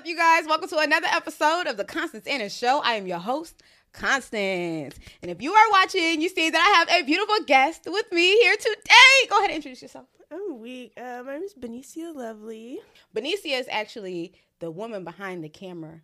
up, you guys? Welcome to another episode of the Constance Ennis Show. I am your host, Constance. And if you are watching, you see that I have a beautiful guest with me here today. Go ahead and introduce yourself. I'm weak. Uh, my name is Benicia Lovely. Benicia is actually the woman behind the camera.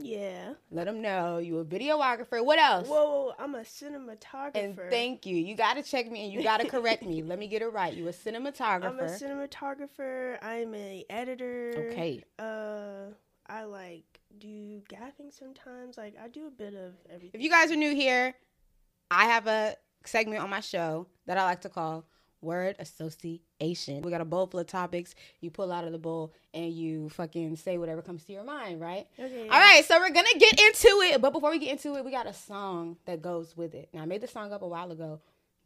Yeah. Let them know you a videographer. What else? Whoa, I'm a cinematographer. And thank you. You got to check me and you got to correct me. Let me get it right. You a cinematographer. I'm a cinematographer. I'm a editor. Okay. Uh, I like do gaffing sometimes. Like I do a bit of everything. If you guys are new here, I have a segment on my show that I like to call word association. We got a bowl full of topics. You pull out of the bowl and you fucking say whatever comes to your mind, right? Okay. All right, so we're gonna get into it. But before we get into it, we got a song that goes with it. Now I made the song up a while ago,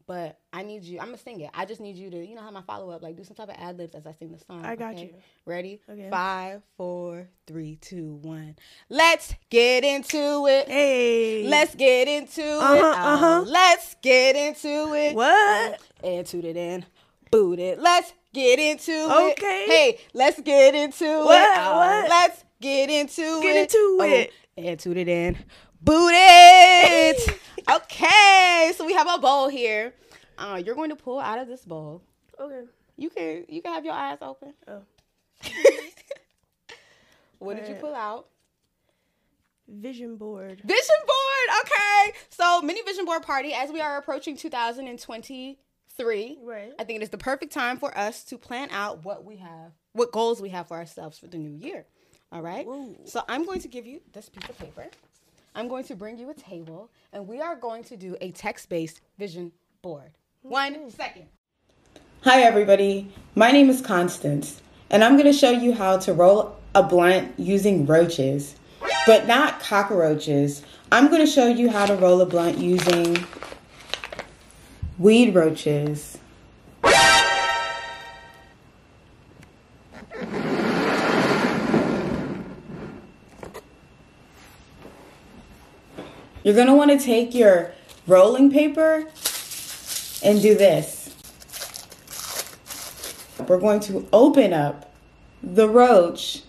but I need you. I'm gonna sing it. I just need you to, you know, have my follow up, like do some type of ad libs as I sing the song. I got okay? you. Ready? Okay. Five, four, three, two, one. Let's get into it. Hey. Let's get into it. Uh-huh, uh-huh. Let's get into it. What? And toot it in. Boot it. Let's get into it. Okay. Hey, let's get into What? it. Oh, What? Let's get into Get it. into Oh, it. And toot it in. Boot it. okay. Have a bowl here. Uh, you're going to pull out of this bowl. Okay. You can you can have your eyes open. Oh. what did you pull out? Vision board. Vision board. Okay. So mini vision board party as we are approaching 2023. Right. I think it is the perfect time for us to plan out what we have, what goals we have for ourselves for the new year. All right. Whoa. So I'm going to give you this piece of paper. I'm going to bring you a table, and we are going to do a text-based vision board. One second. Hi, everybody. My name is Constance, and I'm going to show you how to roll a blunt using roaches, but not cockroaches. I'm going to show you how to roll a blunt using weed roaches. You're going to want to take your rolling paper and do this. We're going to open up the roach,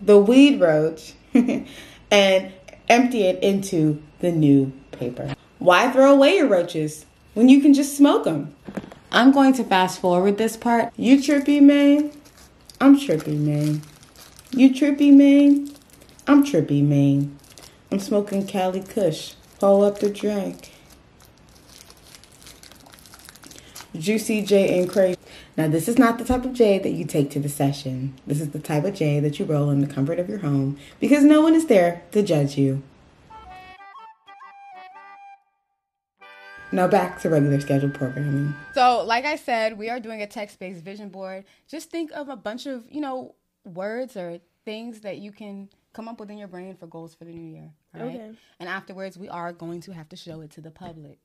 the weed roach, and empty it into the new paper. Why throw away your roaches when you can just smoke them? I'm going to fast forward this part. You trippy, man? I'm trippy, man. You trippy, man? I'm trippy, man. I'm smoking Cali Kush. Pull up the drink. Juicy J and crazy. Now, this is not the type of J that you take to the session. This is the type of J that you roll in the comfort of your home because no one is there to judge you. Now back to regular scheduled programming. So, like I said, we are doing a text-based vision board. Just think of a bunch of, you know, words or things that you can come up within your brain for goals for the new year, right? Okay. And afterwards, we are going to have to show it to the public.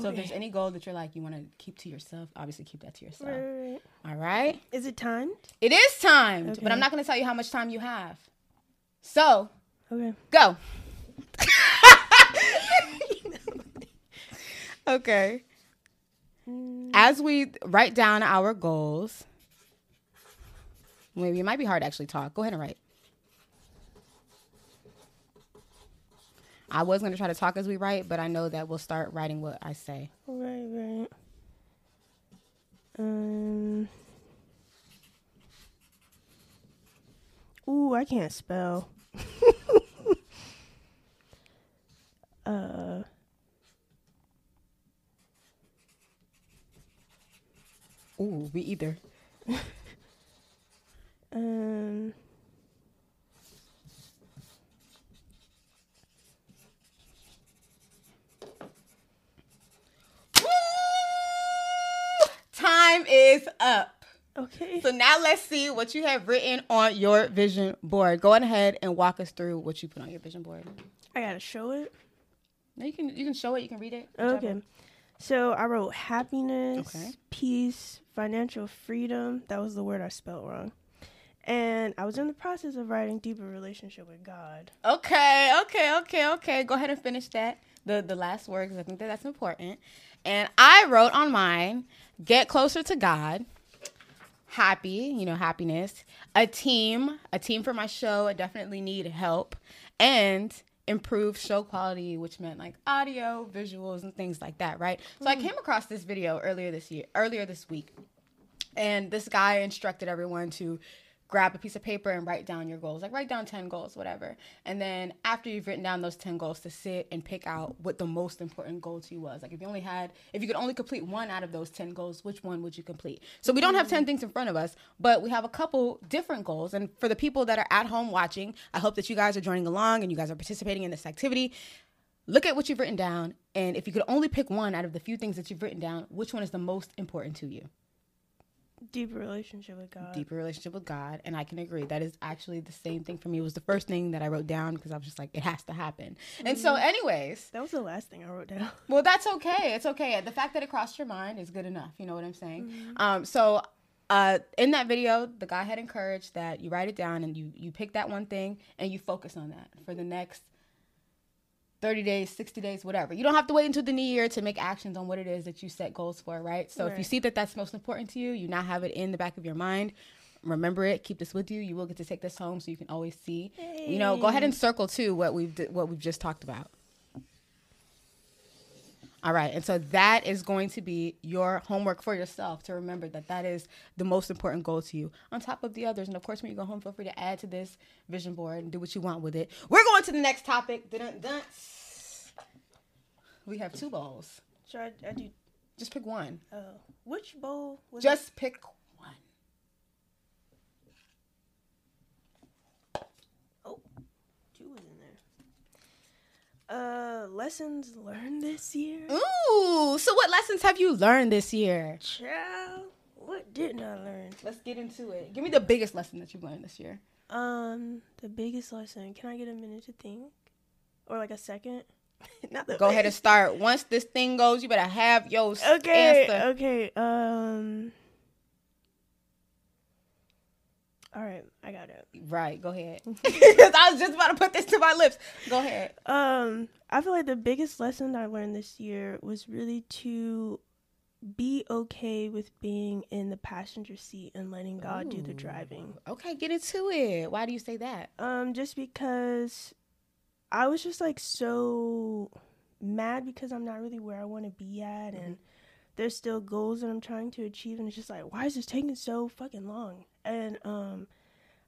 So if there's any goal that you're like you want to keep to yourself, obviously keep that to yourself. Right, right, right. All right? Is it timed? It is timed, but I'm not going to tell you how much time you have. So, Okay. go. okay. Mm. As we write down our goals, maybe it might be hard to actually talk. Go ahead and write. I was going to try to talk as we write, but I know that we'll start writing what I say. Right, right. Um. Ooh, I can't spell. uh. Ooh, we either. Um. Time is up. Okay. So now let's see what you have written on your vision board. Go ahead and walk us through what you put on your vision board. I gotta show it. No, you can you can show it. You can read it. Okay. So I wrote happiness, Okay. peace, financial freedom. That was the word I spelled wrong. And I was in the process of writing deeper relationship with God. Okay. Okay. Okay. Okay. Go ahead and finish that. The the last word because I think that that's important. And I wrote on mine, get closer to God, happy, you know, happiness, a team, a team for my show. I definitely need help, and improve show quality, which meant like audio, visuals, and things like that, right? So I mm. came across this video earlier this year, earlier this week, and this guy instructed everyone to grab a piece of paper and write down your goals like write down 10 goals whatever. And then after you've written down those 10 goals to sit and pick out what the most important goal to you was. Like if you only had if you could only complete one out of those 10 goals which one would you complete? So we don't have 10 mm. things in front of us but we have a couple different goals. And for the people that are at home watching i hope that you guys are joining along and you guys are participating in this activity. Look at what you've written down and if you could only pick one out of the few things that you've written down which one is the most important to you Deeper relationship with God. deeper relationship with God. And I can agree. That is actually the same thing for me. It was the first thing that I wrote down because I was just like, it has to happen. And so, anyways, That was the last thing I wrote down. well, that's okay. It's okay. The fact that it crossed your mind is good enough. You know what I'm saying? Um, so, uh, in that video, the guy had encouraged that you write it down and you you pick that one thing and you focus on that for the next 30 days, 60 days, whatever. You don't have to wait until the new year to make actions on what it is that you set goals for, right? So if you see that that's most important to you, you now have it in the back of your mind. Remember it. Keep this with you. You will get to take this home, so you can always see. You know, go ahead and circle too what we've what we've just talked about. All right, and so that is going to be your homework for yourself to remember that that is the most important goal to you, on top of the others. And of course, when you go home, feel free to add to this vision board and do what you want with it. We're going to the next topic. Dun-dun-dun. We have two bowls. Should I, I do? Just pick one. Uh, which bowl was it? Just pick one. Oh, two was in there. Uh, lessons learned this year. Ooh, so what lessons have you learned this year? Child, what didn't I learn? Let's get into it. Give me the biggest lesson that you've learned this year. Um, the biggest lesson. Can I get a minute to think, or like a second? Not the Go ahead and start. Once this thing goes, you better have your Okay. answer. Okay. Um. All right, I got it. Right, go ahead. I was just about to put this to my lips. Go ahead. Um, I feel like the biggest lesson I learned this year was really to be okay with being in the passenger seat and letting God do the driving. Okay, get into it. Why do you say that? Um, just because I was just like so mad because I'm not really where I want to be at, and there's still goals that I'm trying to achieve, and it's just like, why is this taking so fucking long? And um,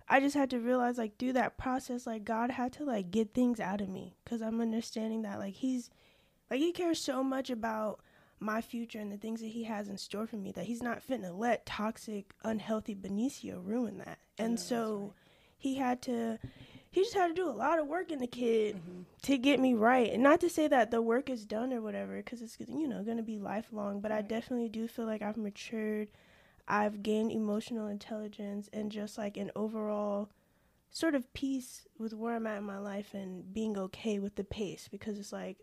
I just had to realize like through that process, like God had to like get things out of me because I'm understanding that like He's like He cares so much about my future and the things that He has in store for me that He's not finna let toxic, unhealthy Benicia ruin that. And so he had to he just had to do a lot of work in the kid to get me right. And not to say that the work is done or whatever because it's you know going to be lifelong but i definitely do feel like i've matured i've gained emotional intelligence and just like an overall sort of peace with where i'm at in my life and being okay with the pace because it's like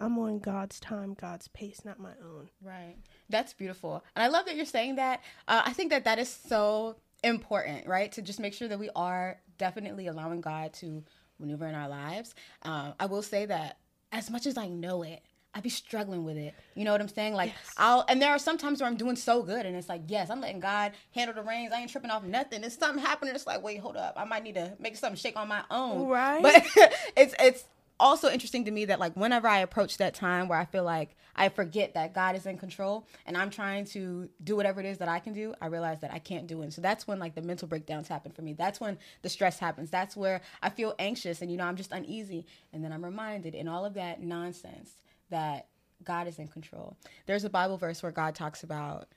i'm on god's time god's pace not my own Right. That's beautiful. And I love that you're saying that. Uh, I think that that is so important, right? To just make sure that we are definitely allowing God to maneuver in our lives. Uh, I will say that as much as I know it, I be struggling with it. You know what I'm saying? Like Yes. I'll and there are some times where I'm doing so good and it's like, yes, I'm letting God handle the reins. I ain't tripping off nothing. It's something happening. It's like, wait, hold up. I might need to make something shake on my own. Right. But it's it's also interesting to me that like whenever I approach that time where I feel like I forget that God is in control and I'm trying to do whatever it is that I can do, I realize that I can't do it. So that's when like the mental breakdowns happen for me. That's when the stress happens. That's where I feel anxious and you know I'm just uneasy. And then I'm reminded in all of that nonsense that God is in control. There's a Bible verse where God talks about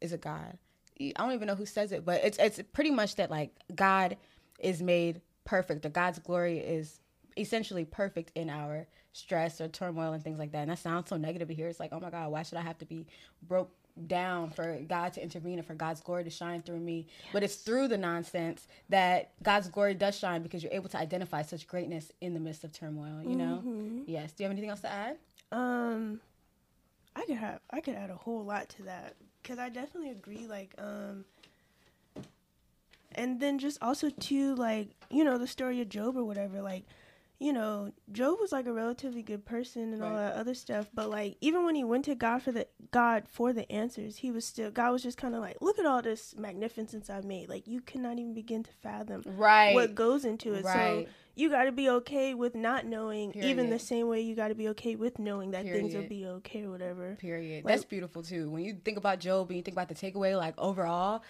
is it God? I don't even know who says it, but it's it's pretty much that like God is made perfect or God's glory is essentially perfect in our stress or turmoil and things like that. And that sounds so negative to hear. It's like, oh my God, why should I have to be broke down for God to intervene and for God's glory to shine through me? But it's through the nonsense that God's glory does shine because you're able to identify such greatness in the midst of turmoil, you know? Mm-hmm. Yes. Do you have anything else to add? Um, I could have I could add a whole lot to that because I definitely agree. Like, um, and then just also too like you know the story of Job or whatever. Like, you know, Job was like a relatively good person and all that other stuff, but like even when he went to God for the God for the answers, he was still God was just kind of like, look at all this magnificence I've made. Like you cannot even begin to fathom Right. what goes into it. Right. So you got to be okay with not knowing, even the same way you got to be okay with knowing that things will be okay or whatever. Period. Like- That's beautiful too. When you think about Job and you think about the takeaway, like overall,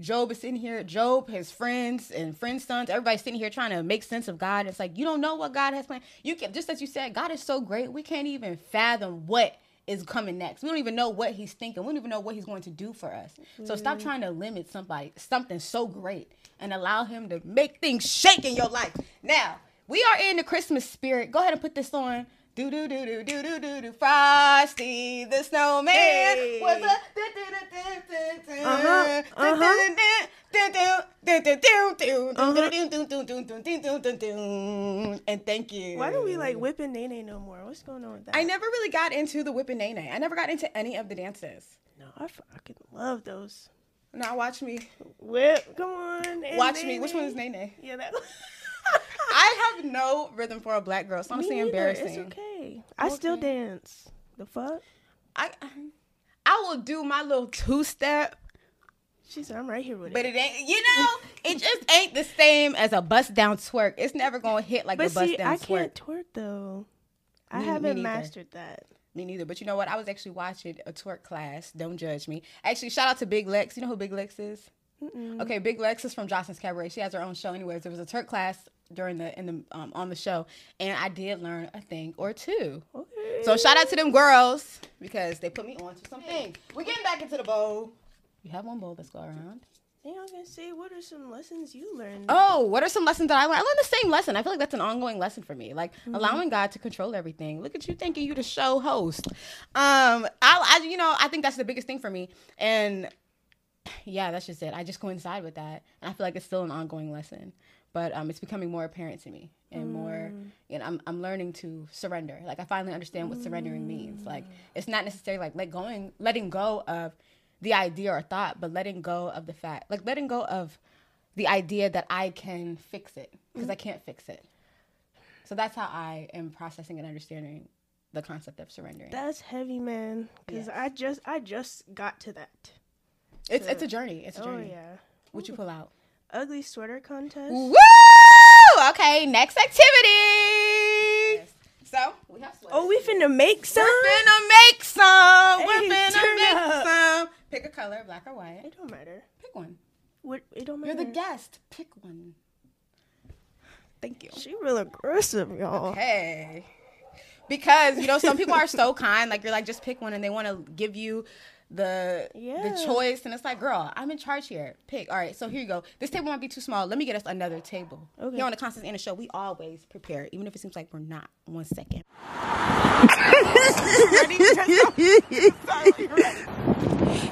Job is sitting here. Job, his friends and friends' sons, everybody's sitting here trying to make sense of God. It's like you don't know what God has planned. You can just as you said, God is so great. We can't even fathom what is coming next. We don't even know what He's thinking. We don't even know what He's going to do for us. So stop mm. trying to limit somebody something so great and allow Him to make things shake in your life. Now we are in the Christmas spirit. Go ahead and put this on. Do do do do do do do do. Frosty the snowman Hey. was a. Uh-huh, Uh huh. Uh-huh. And thank you. Why don't we like whipping Nae Nae no more? What's going on with that? I never really got into the whipping nae nae. I never got into any of the dances. No, I fucking love those. Now watch me. Whip, come on. Watch me. Which one Nae Nae. is nae nae? Yeah, that. I have no rhythm for a black girl. so I'm saying embarrassing. It's okay. I still dance. The fuck? I I will do my little two step, She said, I'm right here with but it. But it ain't. You know, it just ain't the same as a bust down twerk. It's never gonna hit like But the bust see, down I twerk. can't twerk though. I Me- me haven't mastered that. Me neither. But you know what? I was actually watching a twerk class. Don't judge me. Actually, shout out to Big Lex. You know who Big Lex is? Okay, Big Lex is from Johnson's Cabaret. She has her own show. Anyways, there was a twerk class during the in the um, on the show, and I did learn a thing or two. Okay. So shout out to them girls because they put me on to something. We're getting back into the bowl. You have one bowl. Let's go around. Then I was gonna say, what are some lessons you learned? Oh, what are some lessons that I learned? I learned the same lesson. I feel like that's an ongoing lesson for me. Like allowing God to control everything. Look at you thinking you the show host. Um, I, I, you know, I think that's the biggest thing for me. And yeah, that's just it. I just coincide with that, and I feel like it's still an ongoing lesson. But um, it's becoming more apparent to me, and more, you know, I'm I'm learning to surrender. Like I finally understand what surrendering means. Like it's not necessarily like let going, letting go of the idea or thought, but letting go of the fact, like letting go of the idea that I can fix it because I can't fix it. So that's how I am processing and understanding the concept of surrendering. That's heavy, man. Cause Yes. I just, I just got to that. it's it's a journey. It's a journey Oh journey. yeah. What you pull out? Ugly sweater contest. Woo! Okay, next activity. So we have sweaters. Oh, we finna make some. We're finna make some. We're Hey, finna make up. some. Pick a color, black or white. It don't matter. Pick one. What? It don't matter. You're the guest. Pick one. Thank you. She real aggressive, y'all. Hey. Because you know some people are so kind, like you're like just pick one, and they want to give you the Yeah. the choice, and it's like, girl, I'm in charge here. Pick. All right, so here you go. This table might be too small. Let me get us another table. Okay. Here on the Constance Anna Show, we always prepare, even if it seems like we're not. One second.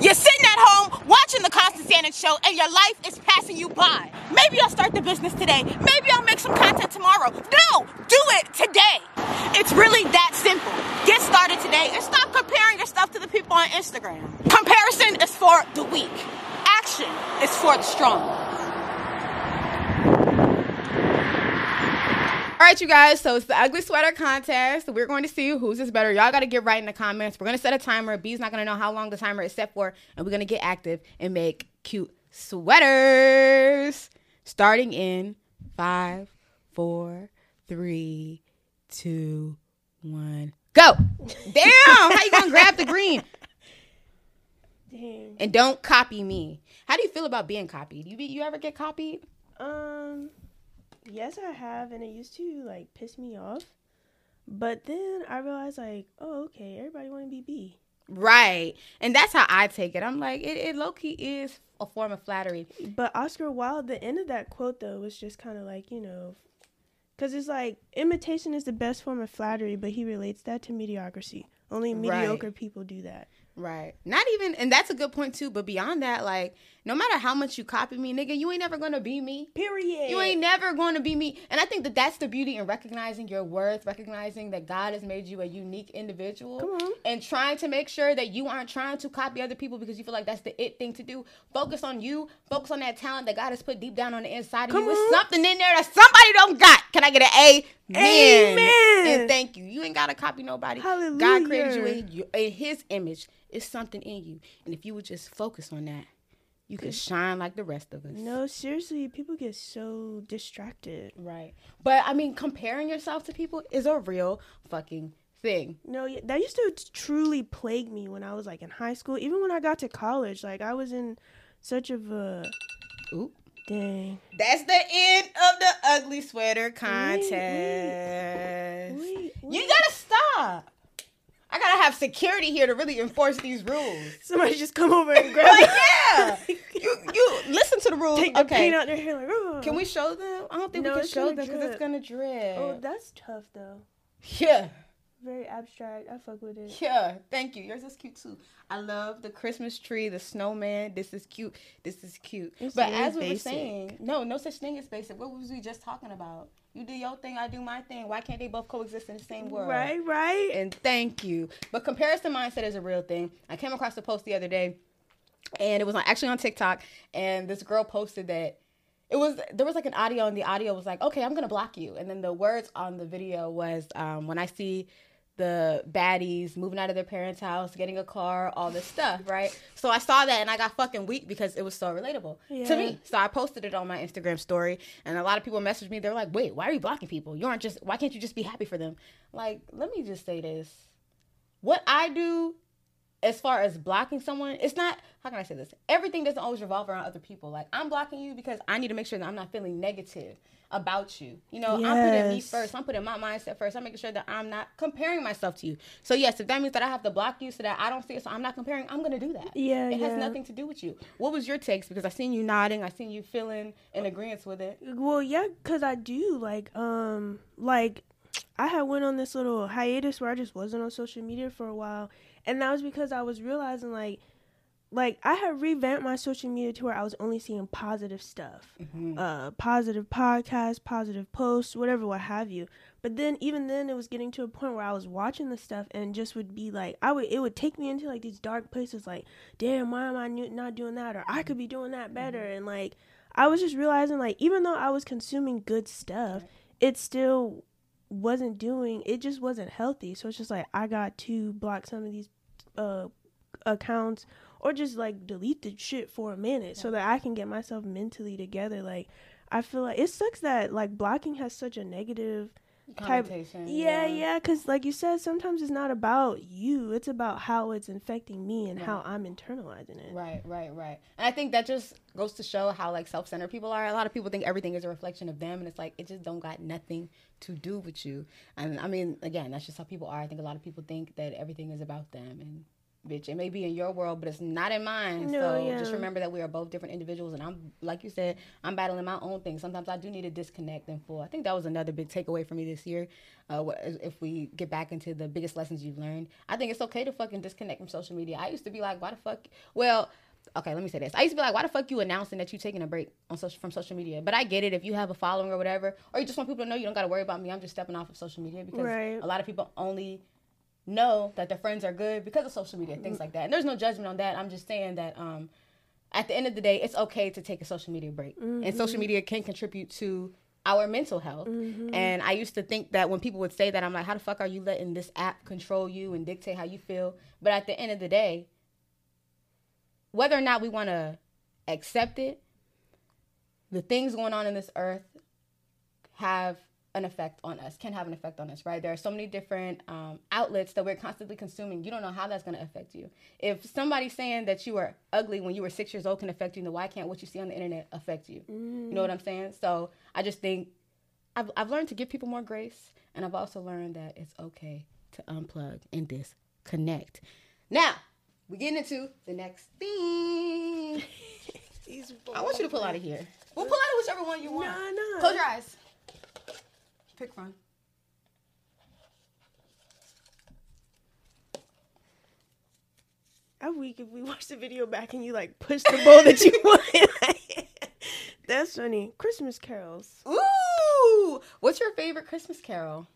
You're sitting at home watching the Constance Anna Show, and your life is passing you by. Maybe I'll start the business today. Maybe I'll make some content tomorrow. No, do it today. It's really that simple. Get started today and stop comparing your stuff to the people on Instagram. Comparison is for the weak. Action is for the strong. Right, you guys. So it's the ugly sweater contest. We're going to see whose is better. Y'all got to get right in the comments. We're going to set a timer. B's not going to know how long the timer is set for, and we're going to get active and make cute sweaters. Starting in five, four, three, two, one, go. Damn! How you gonna grab the green? Dang. And don't copy me. How do you feel about being copied? You be, you ever get copied? Um, yes, I have, and it used to like piss me off. But then I realized, like, oh, okay, everybody want to be B. Right. And that's how I take it. I'm like, it, it low key is a form of flattery. But Oscar Wilde, the end of that quote though was just kind of like, you know, because it's like imitation is the best form of flattery, but he relates that to mediocrity. Only Right. mediocre people do that. Right. Not even, and that's a good point too. But beyond that, like, no matter how much you copy me, nigga, you ain't never gonna be me. Period. You ain't never to be me. And I think that that's the beauty in recognizing your worth, recognizing that God has made you a unique individual, Come on. and trying to make sure that you aren't trying to copy other people because you feel like that's the it thing to do. Focus on you. Focus on that talent that God has put deep down on the inside of Come you. It's something in there that somebody don't got. Can I get an A? Amen. Amen. And thank you. You ain't gotta copy nobody. Hallelujah. God created you in, you in His image. It's something in you, and if you would just focus on that, you could shine like the rest of us. No, seriously, people get so distracted. Right. But I mean, comparing yourself to people is a real fucking thing. No, that used to truly plague me when I was like in high school. Even when I got to college, like I was in such of a Ooh. dang. That's the end of the ugly sweater contest. Wait, You wait. gotta stop. I gotta have security here to really enforce these rules. Somebody just come over and grab Like, yeah. You you listen to the rules. Take the okay. paint out their hair. Like, oh. Can we show them? I don't think No, we can show them because it's gonna drip. Oh, that's tough though. yeah. Very abstract. I fuck with it. Yeah, thank you. Yours is cute too. I love the Christmas tree, the snowman. This is cute. This is cute. It's but very as we were saying, no, no such thing as basic. What was we just talking about? You do your thing, I do my thing. Why can't they both coexist in the same world? Right, right. And thank you. But comparison mindset is a real thing. I came across a post the other day, and it was on, actually on TikTok, and this girl posted that it was there was like an audio, and the audio was like, "Okay, I'm gonna block you," and then the words on the video was, um, "When I see." The baddies moving out of their parents' house, getting a car, all this stuff, right? So I saw that and I got fucking weak because it was so relatable to me. So I posted it on my Instagram story, and a lot of people messaged me. They're like, "Wait, why are you blocking people? You aren't just. Why can't you just be happy for them?" Like, let me just say this: what I do, as far as blocking someone, it's not. How can I say this? Everything doesn't always revolve around other people. Like, I'm blocking you because I need to make sure that I'm not feeling negative about you. You know, I'm putting me first. I'm putting my mindset first. I'm making sure that I'm not comparing myself to you. So yes, if that means that I have to block you so that I don't see it, so I'm not comparing, I'm gonna do that. Yeah, it has nothing to do with you. What was your takes? Because I seen you nodding, I seen you feeling in agreement with it. Well, yeah, cause I do like um like I had went on this little hiatus where I just wasn't on social media for a while, and that was because I was realizing like like I had revamped my social media to where I was only seeing positive stuff, uh, positive podcasts, positive posts, whatever, what have you. But then even then, it was getting to a point where I was watching the stuff and just would be like, I would it would take me into like these dark places, like, damn, why am I not doing that, or I could be doing that better, and like I was just realizing like even though I was consuming good stuff, it still wasn't doing it just wasn't healthy. So it's just like I got to block some of these uh accounts or just like delete the shit for a minute so that I can get myself mentally together. Like I feel like it sucks that like blocking has such a negative type yeah yeah because like you said sometimes it's not about you it's about how it's infecting me and how i'm internalizing it Right, right, right. And I think that just goes to show how like self-centered people are. A lot of people think everything is a reflection of them, and it's like it just don't got nothing to do with you. And I mean, again, that's just how people are. I think a lot of people think that everything is about them, and bitch, it may be in your world, but it's not in mine. No, so yeah. just remember that we are both different individuals, and I'm like you said, I'm battling my own thing. Sometimes I do need to disconnect and full. I think that was another big takeaway for me this year. Uh, if we get back into the biggest lessons you've learned, I think it's okay to fucking disconnect from social media. I used to be like, why the fuck? Well, okay, let me say this. I used to be like, why the fuck you announcing that you're taking a break on social from social media? But I get it if you have a following or whatever, or you just want people to know you don't got to worry about me. I'm just stepping off of social media because Right. a lot of people only know that their friends are good because of social media, things like that. And there's no judgment on that. I'm just saying that um, at the end of the day, it's okay to take a social media break, and social media can contribute to our mental health. And I used to think that when people would say that, I'm like, how the fuck are you letting this app control you and dictate how you feel? But at the end of the day, whether or not we want to accept it, the things going on in this earth have an effect on us, can have an effect on us, right? There are so many different um, outlets that we're constantly consuming. You don't know how that's going to affect you. If somebody saying that you were ugly when you were six years old can affect you, then why can't what you see on the internet affect you? You know what I'm saying? So I just think I've, I've learned to give people more grace, and I've also learned that it's okay to unplug and disconnect. Now, we're getting into the next thing. I want you to pull out of here. We'll pull out of whichever one you want. Nah, nah. Close your eyes. Pick one. I'm weak if we watch the video back and you like push the bowl that you want. That's funny. Christmas carols. Ooh! What's your favorite Christmas carol?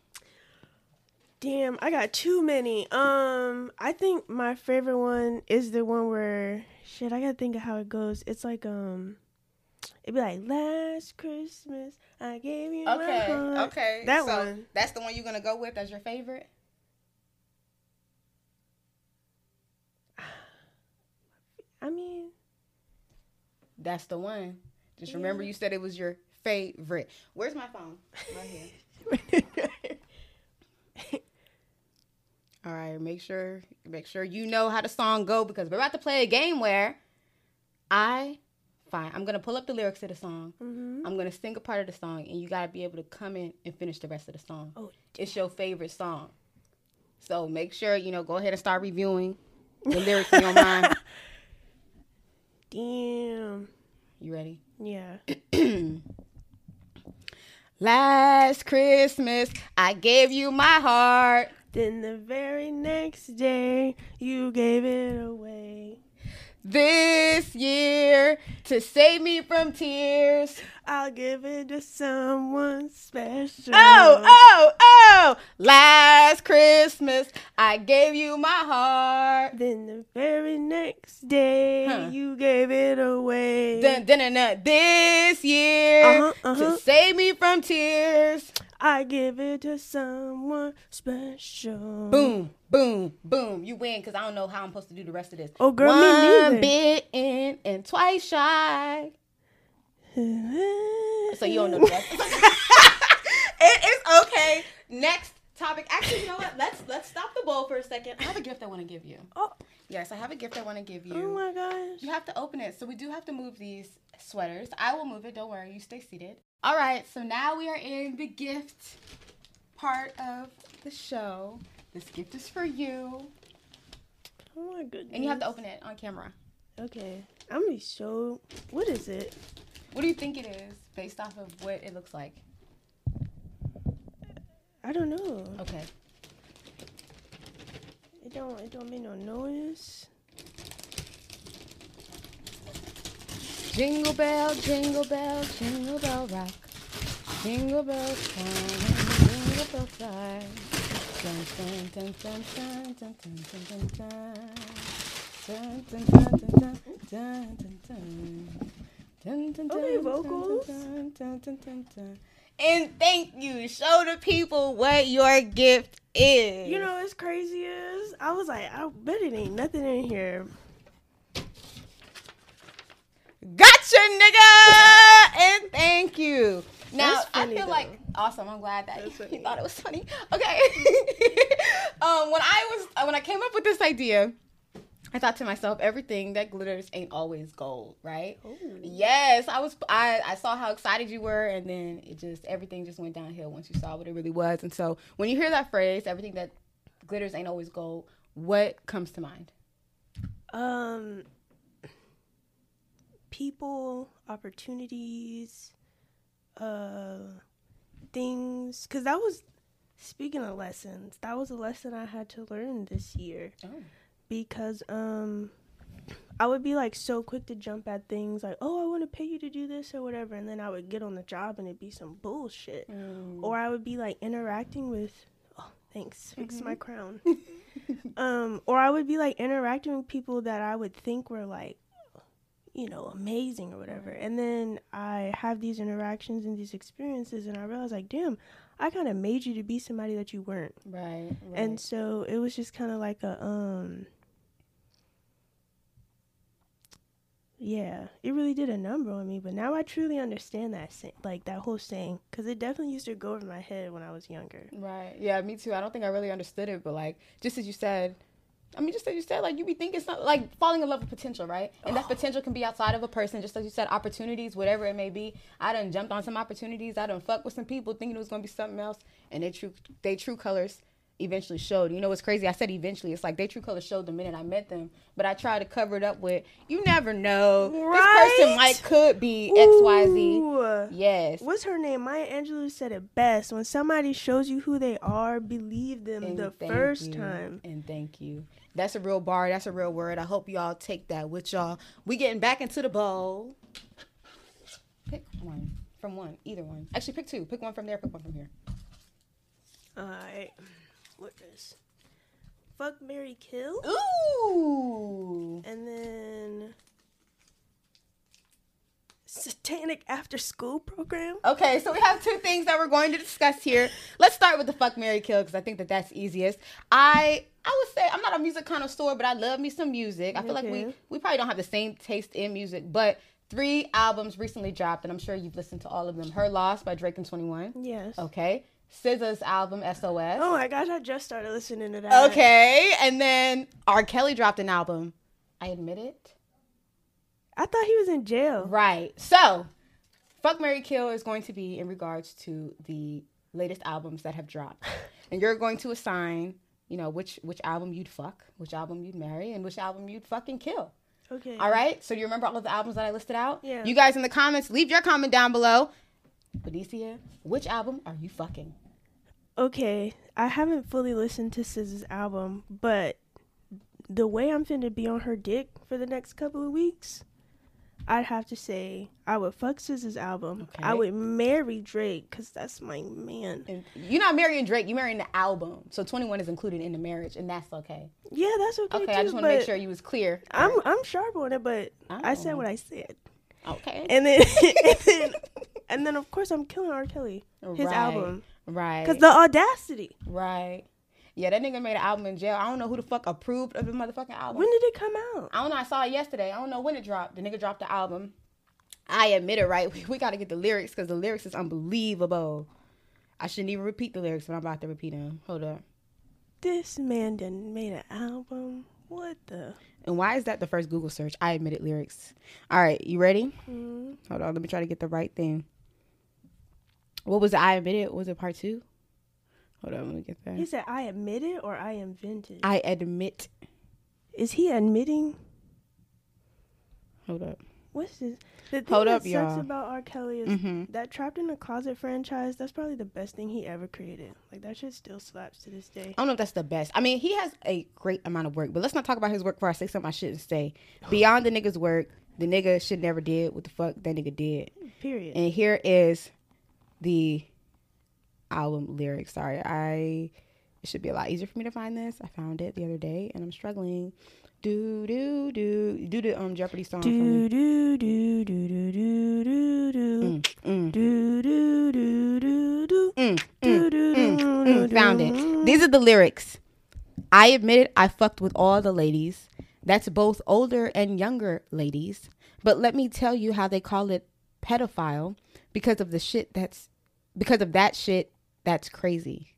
Damn, I got too many. Um, I think my favorite one is the one where shit. I gotta think of how it goes. It's like um, It'd be like last Christmas I gave you my Okay, heart. okay. That so one. That's the one you're gonna go with as your favorite. I mean, That's the one. Just remember, you said it was your favorite. Where's my phone? Right here. All right, make sure make sure you know how the song go because we're about to play a game where I fine. I'm gonna pull up the lyrics to the song. Mhm. I'm gonna sing a part of the song, and you gotta be able to come in and finish the rest of the song. oh, It's your favorite song, so make sure you know. Go ahead and start reviewing the lyrics in your mind. damn. You ready? Yeah. Last Christmas, I gave you my heart. Then the very next day, you gave it away. This year, to save me from tears. I'll give it to someone special. Oh, oh, oh! Last Christmas, I gave you my heart. Then the very next day, Huh. you gave it away. Dun, dun, dun, dun. This year, Uh-huh, uh-huh. to save me from tears. I give it to someone special. Boom, boom, boom. You win because I don't know how I'm supposed to do the rest of this. Oh, girl, me One neither. bit in and twice shy. So you don't know the rest. it is okay. Next topic. Actually, you know what? Let's let's stop the bowl for a second. I have a gift I want to give you. Oh, Yes, I have a gift I want to give you. oh my gosh. You have to open it. So we do have to move these sweaters. I will move it. Don't worry. You stay seated. All right. So now we are in the gift part of the show. This gift is for you, Oh my goodness. and you have to open it on camera. Okay. I'm gonna so. What is it? What do you think it is, based off of what it looks like? I don't know. Okay. It don't. It don't make no noise. Jingle bell, jingle bell, jingle bell rock. Jingle bell time, jingle bell time. Dun, dun, dun, dun, dun, dun, dun, dun, dun, dun. Dun, dun, dun, dun, dun, dun, dun, dun. Dun, dun, vocals. dun, dun, dun, dun, dun. And thank you. Show the people what your gift is. You know what's crazy is I was like, I bet it ain't nothing in here. Gotcha, nigga! And thank you. Now funny, I feel though. like awesome. I'm glad that That's you thought it was funny. Okay. um, when I was when I came up with this idea, I thought to myself, everything that glitters ain't always gold, right? Yes, I was. I I saw how excited you were, and then it just everything just went downhill once you saw what it really was. And so when you hear that phrase, everything that glitters ain't always gold, what comes to mind? Um, people, opportunities, uh, things. Cause that was speaking of lessons. That was a lesson I had to learn this year. Oh. because um I would be like so quick to jump at things like, "Oh, I want to pay you to do this or whatever." And then I would get on the job and it'd be some bullshit. Mm. Or I would be like interacting with Oh, thanks. Fix Mm-hmm. my crown. um or I would be like interacting with people that I would think were like you know, amazing or whatever. And then I have these interactions and these experiences and I realize like, "Damn, I kind of made you to be somebody that you weren't." Right. right. and so it was just kind of like a um yeah it really did a number on me but now i truly understand that like that whole saying because it definitely used to go over my head when i was younger Right. Yeah, me too. I don't think I really understood it, but like just as you said, I mean, just as you said, like you be thinking something like falling in love with potential, right? And that oh. potential can be outside of a person, just as you said, opportunities, whatever it may be. I done jumped on some opportunities. I done fucked with some people thinking it was gonna be something else, and they true they true colors eventually showed. You know what's crazy? I said eventually. It's like they true colors showed the minute I met them, but I tried to cover it up with you never know. Right? This person might could be X Y Z. Ooh. Yes. what's her name maya angelou said it best when somebody shows you who they are believe them And the first you. time And thank you. That's a real bar. That's a real word. I hope y'all take that with y'all. We getting back into the bowl. Pick one from one, either one. Actually, pick two. Pick one from there. Pick one from here. all right what is fuck mary kill Ooh. and then satanic after school program. Okay, so we have two things that we're going to discuss here. Let's start with the fuck Mary kill because I think that that's easiest. I I would say I'm not a music connoisseur, but I love me some music. I feel like we we probably don't have the same taste in music, but three albums recently dropped, and I'm sure you've listened to all of them. Her Loss by Drake and 21. Yes. Okay. SZA's album SOS. Oh my gosh, I just started listening to that. Okay, and then R. Kelly dropped an album. I admit it. I thought he was in jail. Right. So, Fuck Mary Kill is going to be in regards to the latest albums that have dropped. and you're going to assign, you know, which which album you'd fuck, which album you'd marry, and which album you'd fucking kill. Okay. All right? So, you remember all of the albums that I listed out? Yeah. You guys in the comments, leave your comment down below. Benicia, which album are you fucking? Okay. I haven't fully listened to SZA's album, but the way I'm finna be on her dick for the next couple of weeks, I'd have to say I would fuck SZA's album. I would marry Drake because that's my man. And you're not marrying Drake, you're marrying the album. So 21 is included in the marriage, and that's okay. Yeah, that's okay, Okay, too. I just want to make sure you was clear. I'm I'm sharp on it, but I said Oh. what I said, Okay. and then and then and then of course I'm killing R. Kelly his Right. album Right. because the audacity. Right. Yeah, that nigga made an album in jail. I don't know who the fuck approved of the motherfucking album. When did it come out? I don't know. I saw it yesterday. I don't know when it dropped. The nigga dropped the album. I admit it, right? We, we got to get the lyrics because the lyrics is unbelievable. I shouldn't even repeat the lyrics, but I'm about to repeat them. Hold up. This man done made an album. What the? And why is that the first Google search? I admitted lyrics. All right, you ready? Mm, Hold on. Let me try to get the right thing. What was it? I admitted? Was it part two? Hold on. Let me get that. he said, "I admit it or I invented." I admit. Is he admitting? Hold up. What's this? The thing Hold that up, sucks y'all. about R. Kelly is Mm-hmm. that Trapped in a Closet franchise. That's probably the best thing he ever created. Like that shit still slaps to this day. I don't know if that's the best. I mean, he has a great amount of work, but let's not talk about his work before I say something I shouldn't say. Beyond the nigga's work, the nigga should never did what the fuck that nigga did. Period. And here is the album lyrics. Sorry, I it should be a lot easier for me to find this. I found it the other day and I'm struggling. Do do do do the um Jeopardy song do do do do do do do Mm, mm, do do do do do mm, do do mm, do mm, found it. These are the lyrics. I admit it, I fucked with all the ladies. That's both older and younger ladies. But let me tell you how they call it pedophile because of the shit that's because of that shit that's crazy.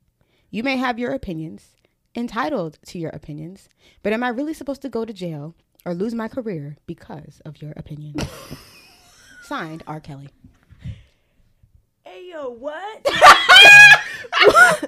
You may have your opinions, entitled to your opinions, but am I really supposed to go to jail or lose my career because of your opinions? Signed, R. Kelly. Hey yo, what?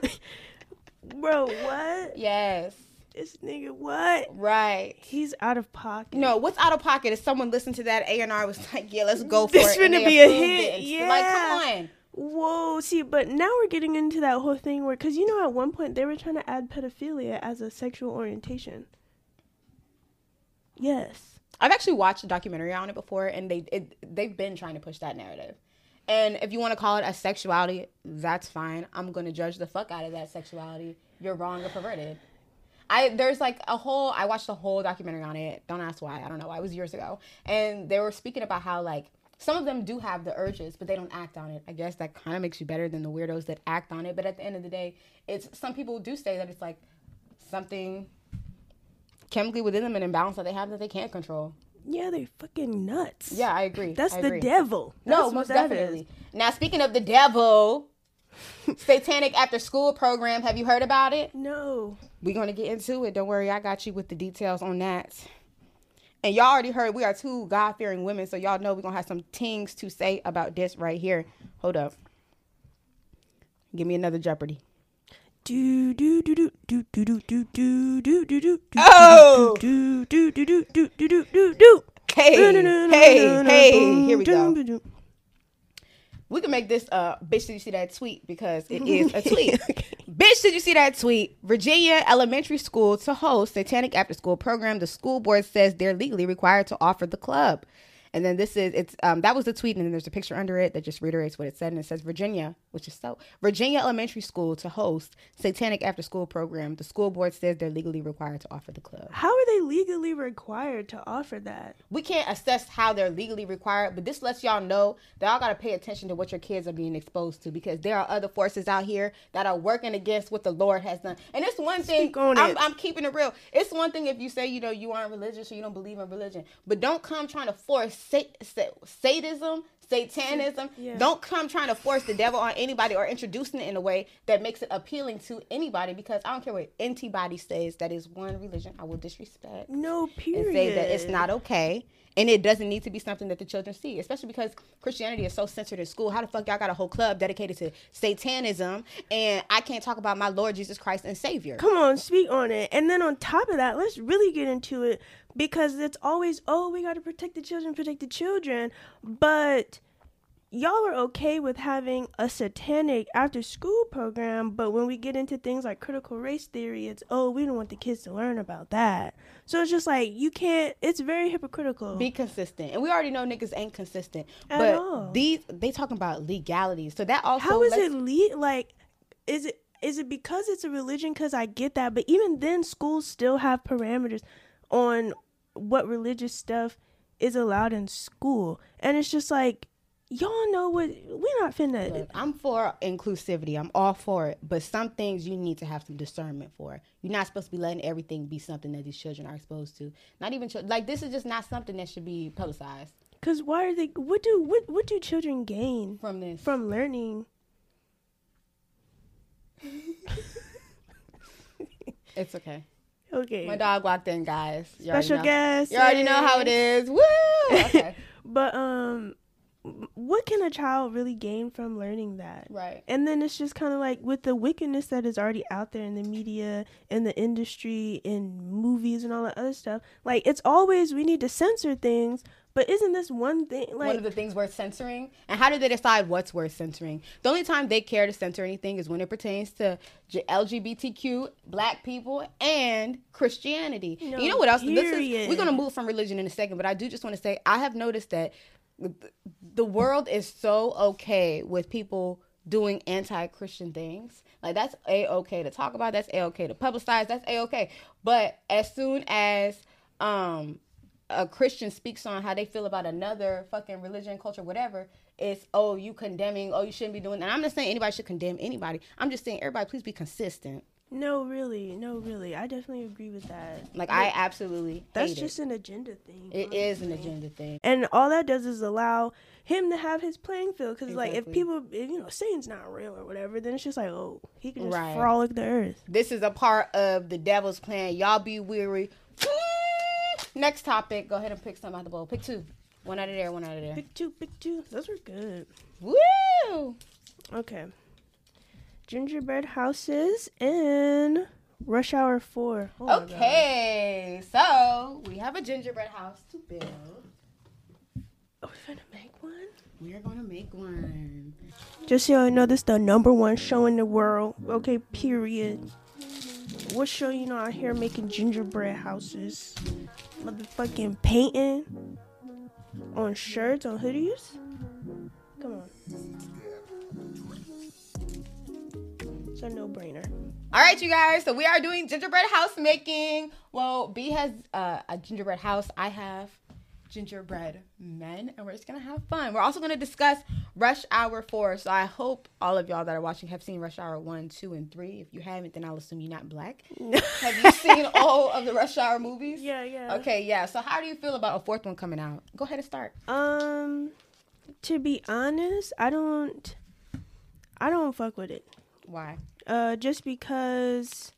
Bro, what? Yes, This nigga, what? right. He's out of pocket. No, what's out of pocket is someone listened to that A and R was like, yeah, let's go for This it. and gonna be a hit, it. And Like, come on. Whoa, see, but now we're getting into that whole thing where, because you know, at one point they were trying to add pedophilia as a sexual orientation. Yes. I've actually watched a documentary on it before, and they it, they've been trying to push that narrative. And if you want to call it a sexuality, that's fine. I'm gonna judge the fuck out of that sexuality. You're wrong or perverted. I there's like a whole I watched a whole documentary on it. Don't ask why. I don't know why. It was years ago, and they were speaking about how like some of them do have the urges, but they don't act on it. I guess that kind of makes you better than the weirdos that act on it. But at the end of the day, it's some people do say that it's like something chemically within them an imbalance that they have that they can't control. Yeah, they're fucking nuts. Yeah, I agree. That's I the agree. devil. No, That's what most definitely. is. Now, speaking of the devil, Satanic After School program, have you heard about it? No. We're going to get into it. Don't worry, I got you with the details on that. And y'all already heard we are two God fearing women, so y'all know we're to have some things to say about this right here. Hold up. Give me another Jeopardy. Do do do do do do do do do do do do Oh! do do do do do do do do do. Hey, hey, hey, here we go. We can make this uh bitch did you see that tweet because it is a tweet. bitch did you see that tweet? Virginia Elementary School to host Satanic After School program. The school board says they're legally required to offer the club. And then this is it's um that was the tweet, and then there's a picture under it that just reiterates what it said, and it says Virginia, which is so Virginia Elementary School to host satanic after school program. The school board says they're legally required to offer the club. How are they legally required to offer that? We can't assess how they're legally required, but this lets y'all know that y'all gotta pay attention to what your kids are being exposed to because there are other forces out here that are working against what the Lord has done. And it's one thing on I'm, it. I'm keeping it real. It's one thing if you say you know you aren't religious or you don't believe in religion, but don't come trying to force sa- sa- sadism, satanism. Yeah. Don't come trying to force the devil on anybody or introducing it in a way that makes it appealing to anybody. Because I don't care what anybody says. That is one religion I will disrespect No, period. and say that it's not okay. And it doesn't need to be something that the children see, especially because Christianity is so censored in school. How the fuck y'all got a whole club dedicated to Satanism and I can't talk about my Lord Jesus Christ and Savior? Come on, speak on it. And then on top of that, let's really get into it because it's always, oh, we got to protect the children, protect the children. But y'all are okay with having a satanic after school program, but when we get into things like critical race theory, it's, oh, we don't want the kids to learn about that. So it's just like, you can't, it's very hypocritical. Be consistent, and we already know niggas ain't consistent. At but all. these they talking about legalities, so that also How is it le- like is it is it because it's a religion cuz I get that but even then schools still have parameters on what religious stuff is allowed in school and it's just like y'all know what we're not finna Look, I'm for inclusivity. I'm all for it. But some things you need to have some discernment for. You're not supposed to be letting everything be something that these children are exposed to. Not even like this is just not something that should be publicized cuz why are they what do what what do children gain from this. from learning it's okay. Okay My dog walked in, guys. You special guest You already know how it is. Woo! Okay. but um what can a child really gain from learning that right. And then it's just kind of like with the wickedness that is already out there in the media, in the industry, in movies, and all that other stuff. Like it's always we need to censor things, but isn't this one thing One like of the things worth censoring. And how do they decide what's worth censoring? The only time they care to censor anything is when it pertains to LGBTQ, black people, and Christianity. No, you know what else? This is, we're going to move from religion in a second, but I do just want to say I have noticed that the world is so okay with people doing anti-Christian things. Like that's a okay to talk about. That's a okay to publicize. That's a okay. But as soon as um a Christian speaks on how they feel about another fucking religion, culture, whatever, it's oh you condemning. Oh you shouldn't be doing that. And I'm not saying anybody should condemn anybody. I'm just saying everybody please be consistent. No, really, no, really. I definitely agree with that. Like I absolutely that's just it. an agenda thing. It is an agenda thing. and all that does is allow him to have his playing field. Because like if people, if, you know, Satan's not real or whatever, then it's just like oh he can just Right. frolic the earth. This is a part of the devil's plan. Y'all be weary. Next topic. Go ahead and pick some out of the bowl. Pick two. One out of there, one out of there. Pick two, pick two. Those were good. Woo! Okay. Gingerbread houses in Rush Hour 4. Oh. Okay, so we have a gingerbread house to build. Are we gonna make one? We are gonna make one. Just so you know, this is the number one show in the world. Okay, period. What show you know out here making gingerbread houses? Motherfucking painting on shirts, on hoodies? Come on. A no brainer. All right, you guys. So we are doing gingerbread house making. Well, B has uh, a gingerbread house. I have gingerbread men, and we're just gonna have fun. We're also gonna discuss Rush Hour Four. So I hope all of y'all that are watching have seen Rush Hour One, Two, and Three. If you haven't, then I'll assume you're not black. have you seen all of the Rush Hour movies? Yeah, yeah. Okay, yeah. So how do you feel about a fourth one coming out? Go ahead and start. Um, to be honest, I don't, I don't fuck with it. Why? Uh, just because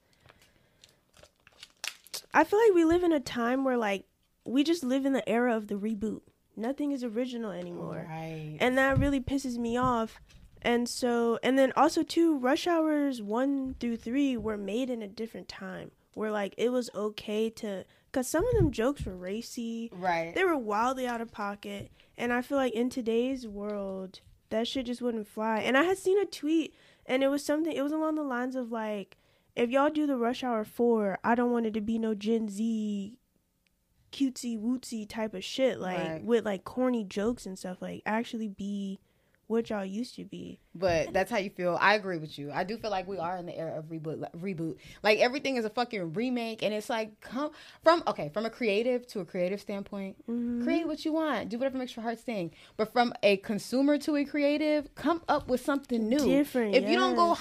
I feel like we live in a time where like we just live in the era of the reboot. Nothing is original anymore, Right. and that really pisses me off. And so, and then also too, Rush Hours one through three were made in a different time, where like it was okay to, cause some of them jokes were racy. Right. They were wildly out of pocket. And I feel like in today's world, that shit just wouldn't fly. And I had seen a tweet and it was something it was along the lines of like, if y'all do the rush hour four, I don't want it to be no Gen Z cutesy wootsy type of shit, like Right. with like corny jokes and stuff. Like actually be what y'all used to be. But that's how you feel. I agree with you. I do feel like we are in the era of reboot. like, Reboot. Like everything is a fucking remake, and it's like come from okay from a creative to a creative standpoint. Mm-hmm. Create what you want. Do whatever makes your heart sing. But from a consumer to a creative, come up with something new. Different, If you don't go yes.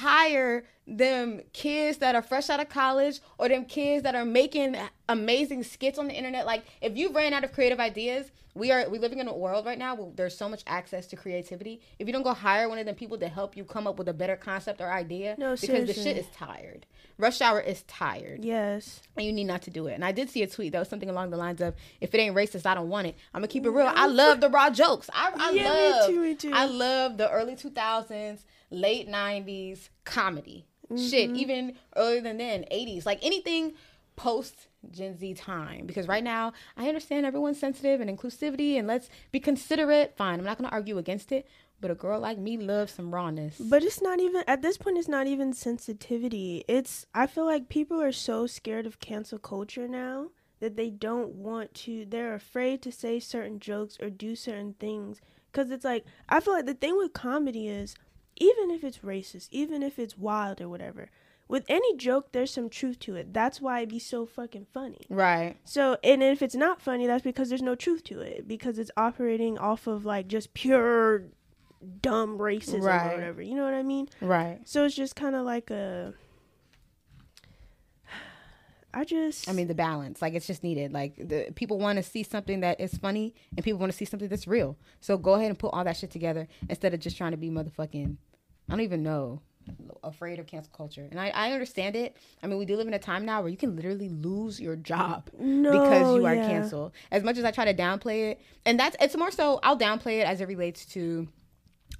Them kids that are fresh out of college or them kids that are making amazing skits on the internet, like if you ran out of creative ideas, we are we living in a world right now where there's so much access to creativity. If you don't go hire one of them people to help you come up with a better concept or idea, No, because the shit is tired. Rush hour is tired Yes. and you need not to do it. And I did see a tweet that was something along the lines of, "If it ain't racist, I don't want it." I'm gonna keep it real. I love the raw jokes. I, I Yeah, me love, too, me too. I love the early 2000s, late 90s comedy shit. Mm-hmm. Even earlier than then, 80s, like anything post Gen Z time. Because right now, I understand everyone's sensitive and inclusivity, and let's be considerate. Fine, I'm not gonna argue against it. But a girl like me loves some rawness. But it's not even at this point. It's not even sensitivity. It's I feel like people are so scared of cancel culture now that they don't want to. They're afraid to say certain jokes or do certain things because it's like I feel like the thing with comedy is even if it's racist, even if it's wild or whatever. With any joke, there's some truth to it. That's why it be so fucking funny. Right. So, and if it's not funny, that's because there's no truth to it because it's operating off of like just pure dumb racism Right. or whatever. You know what I mean? Right. So it's just kind of like a. I just. I mean, the balance, like it's just needed. Like the people want to see something that is funny, and people want to see something that's real. So go ahead and put all that shit together instead of just trying to be motherfucking. I don't even know. Afraid of cancel culture, and I, I understand it. I mean, we do live in a time now where you can literally lose your job No, because you are yeah. canceled. As much as I try to downplay it, and that's it's more so I'll downplay it as it relates to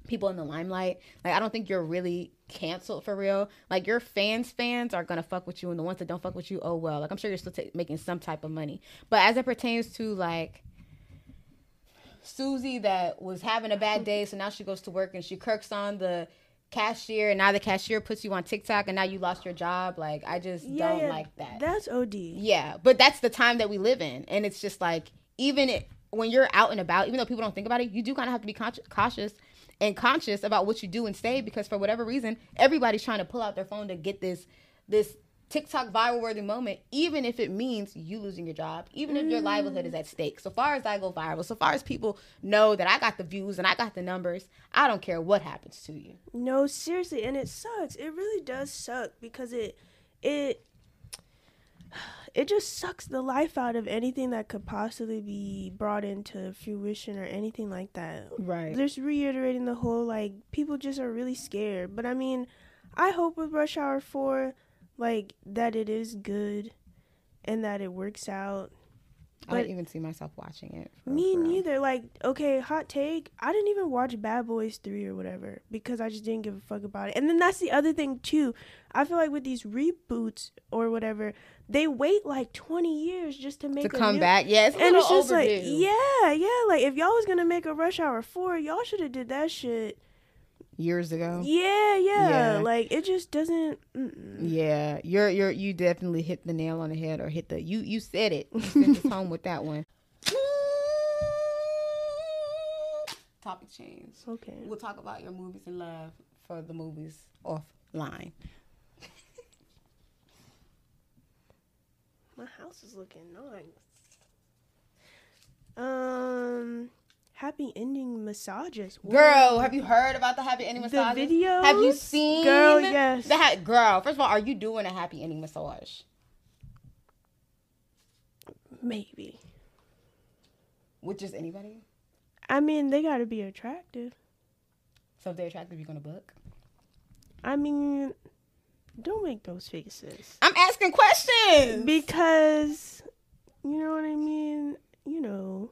people in the limelight. Like I don't think you're really canceled for real. Like your fans, fans are gonna fuck with you, and the ones that don't fuck with you, oh well. Like I'm sure you're still ta making some type of money. But as it pertains to like Susie that was having a bad day, so now she goes to work and she kirks on the cashier, and now the cashier puts you on TikTok, and now you lost your job. Like I just Yeah, don't yeah, like that. That's OD. Yeah, but that's the time that we live in, and it's just like even it, when you're out and about, even though people don't think about it, you do kind of have to be cautious and conscious about what you do and say because for whatever reason, everybody's trying to pull out their phone to get this this TikTok viral worthy moment, even if it means you losing your job, even if your livelihood is at stake. So far as I go viral, so far as people know that I got the views and I got the numbers, I don't care what happens to you. No, seriously, and it sucks. It really does suck because it it it just sucks the life out of anything that could possibly be brought into fruition or anything like that. Right. Just reiterating the whole like people just are really scared. But I mean, I hope with Rush Hour 4 like that it is good and that it works out. I But- didn't even see myself watching it. Me neither. Like, okay, hot take. I didn't even watch Bad Boys 3 or whatever because I just didn't give a fuck about it. And then that's the other thing, too. I feel like with these reboots or whatever, they wait like 20 years just to make To a come new- back, yeah, it's a And little it's just overdue. like, yeah, yeah. Like, if y'all was going to make a Rush Hour 4, y'all should have did that shit. years ago. Yeah, yeah. Yeah. Like, it just doesn't. Mm-mm. Yeah, you're you're you definitely hit the nail on the head or hit the you you said it. You sent us home with that one. Topic change. Okay. We'll talk about your movies and love for the movies offline. My house is looking nice. Um, happy ending massages. Girl, have you heard about the happy ending massages? The videos? Have you seen? Girl, yes. The ha- girl, first of all, are you doing a happy ending massage? Maybe. With just anybody? I mean, they got to be attractive. So if they're attractive, you're gonna book. I mean, don't make those faces. I'm asking questions. Because, you know what I mean? You know,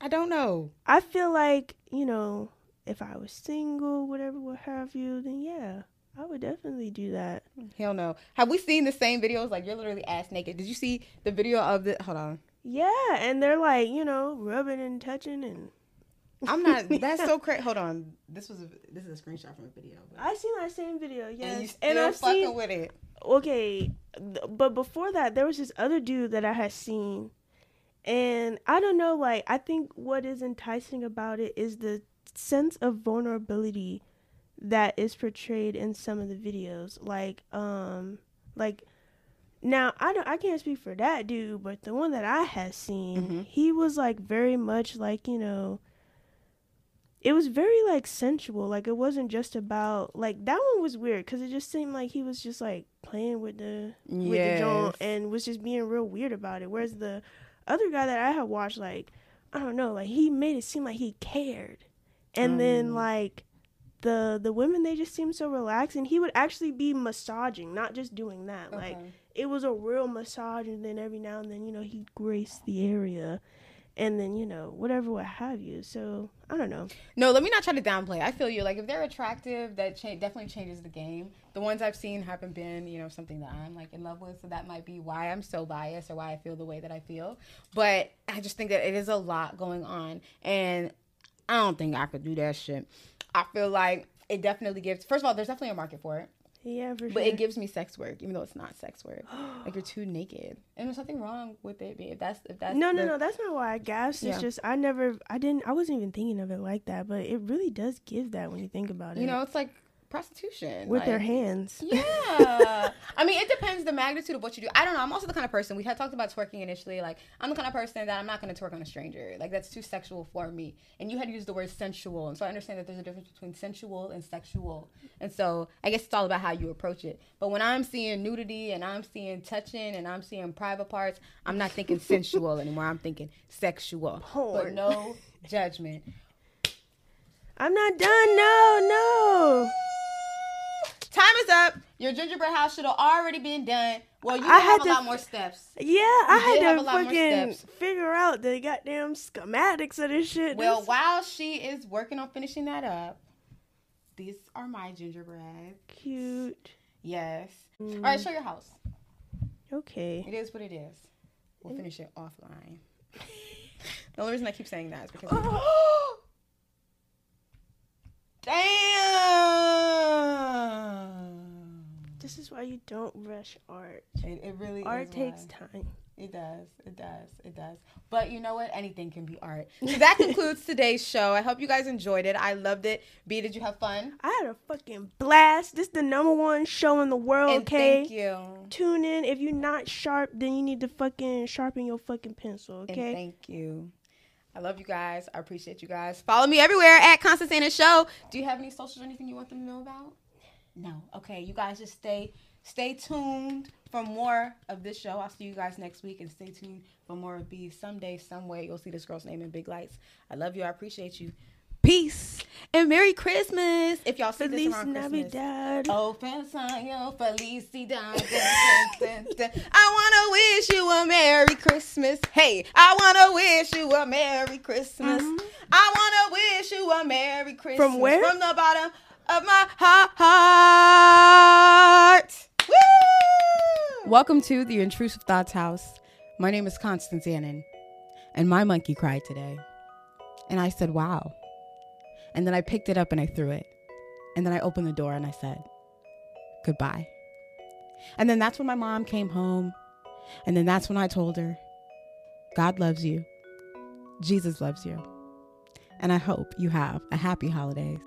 I don't know. I feel like, you know, if I was single, whatever, what have you, then yeah, I would definitely do that. Hell no. Have we seen the same videos? Like you're literally ass naked. Did you see the video of the? Hold on. Yeah, and they're like, you know, rubbing and touching and. I'm not. That's so crazy. Hold on. This was a. This is a screenshot from a video. But, I seen that same video, yes. and you still I've fucking seen with it. okay, but before that, there was this other dude that I had seen, And I don't know, like I think what is enticing about it is the sense of vulnerability that is portrayed in some of the videos. Like, um, like now I don't I can't speak for that dude, but the one that I had seen, Mhm. he was like very much like, you know, it was very like sensual. Like it wasn't just about like that one was weird because it just seemed like he was just like playing with the with the joint and was just being real weird about it. Whereas the other guy that I had watched, like I don't know, like he made it seem like he cared, and then Mm. like the the women they just seemed so relaxed, and he would actually be massaging, not just doing that. Like it was a real massage, and then every now and then you know he'd grace the area. And then you know whatever what have you. So I don't know. No, let me not try to downplay. I feel you. Like if they're attractive, that cha- definitely changes the game. The ones I've seen haven't been, you know, something that I'm like in love with. So that might be why I'm so biased or why I feel the way that I feel. But I just think that it is a lot going on, and I don't think I could do that shit. I feel like it definitely gives. First of all, there's definitely a market for it, Yeah, for but sure. it gives me sex work, even though it's not sex work. like you're too naked, and there's nothing wrong with it. If that's if that's no, no, the- no. That's not why I gasped. It's Yeah. just I never, I didn't, I wasn't even thinking of it like that. But it really does give that when you think about it. You know, it's like prostitution with their hands. Yeah. I mean, it depends the magnitude of what you do. I don't know. I'm also the kind of person, we had talked about twerking initially. Like, I'm the kind of person that I'm not going to twerk on a stranger. Like, that's too sexual for me. And you had used the word sensual. And so I understand that there's a difference between sensual and sexual. And so I guess it's all about how you approach it. But when I'm seeing nudity and I'm seeing touching and I'm seeing private parts, I'm not thinking sensual anymore. I'm thinking sexual. But no judgment. I'm not done. No, no. Time is up. Your gingerbread house should have already been done. Well, you I have had a to lot more steps. Yeah, I had a to lot more fucking steps. figure out the goddamn schematics of this shit. Well, This- while she is working on finishing that up, these are my gingerbread. cute. Yes. Mm. All right, show your house. Okay. It is what it is. We'll finish it offline. the only reason I keep saying that is because. Damn. This is why you don't rush art. It, it really Art takes why. time. It does. It does. It does. But you know what? Anything can be art. So that concludes today's show. I hope you guys enjoyed it. I loved it. B, did you have fun? I had a fucking blast. This is the number one show in the world, And okay? thank you. Tune in. If you're not sharp, then you need to fucking sharpen your fucking pencil, And okay? thank you. I love you guys. I appreciate you guys. Follow me everywhere at Constance Anna Show. Do you have any socials or anything you want them to know about? No. Okay. You guys just stay stay tuned for more of this show. I'll see you guys next week and stay tuned for more of B. Someday, some way, you'll see this girl's name in big lights. I love you. I appreciate you. Peace and Merry Christmas. If y'all see this Feliz around Christmas. Navidad. Oh, Felicidad. I wanna wish you a Merry Christmas. Hey, I wanna wish you a Merry Christmas. Mhm. I wanna wish you a Merry Christmas. From where? From the bottom of my heart. Woo! Welcome to the Intrusive Thoughts House. My name is Constance Annan, and my monkey cried today. And I said, wow. And then I picked it up and I threw it. And then I opened the door and I said, goodbye. And then that's when my mom came home. And then that's when I told her, God loves you. Jesus loves you. And I hope you have a happy holidays.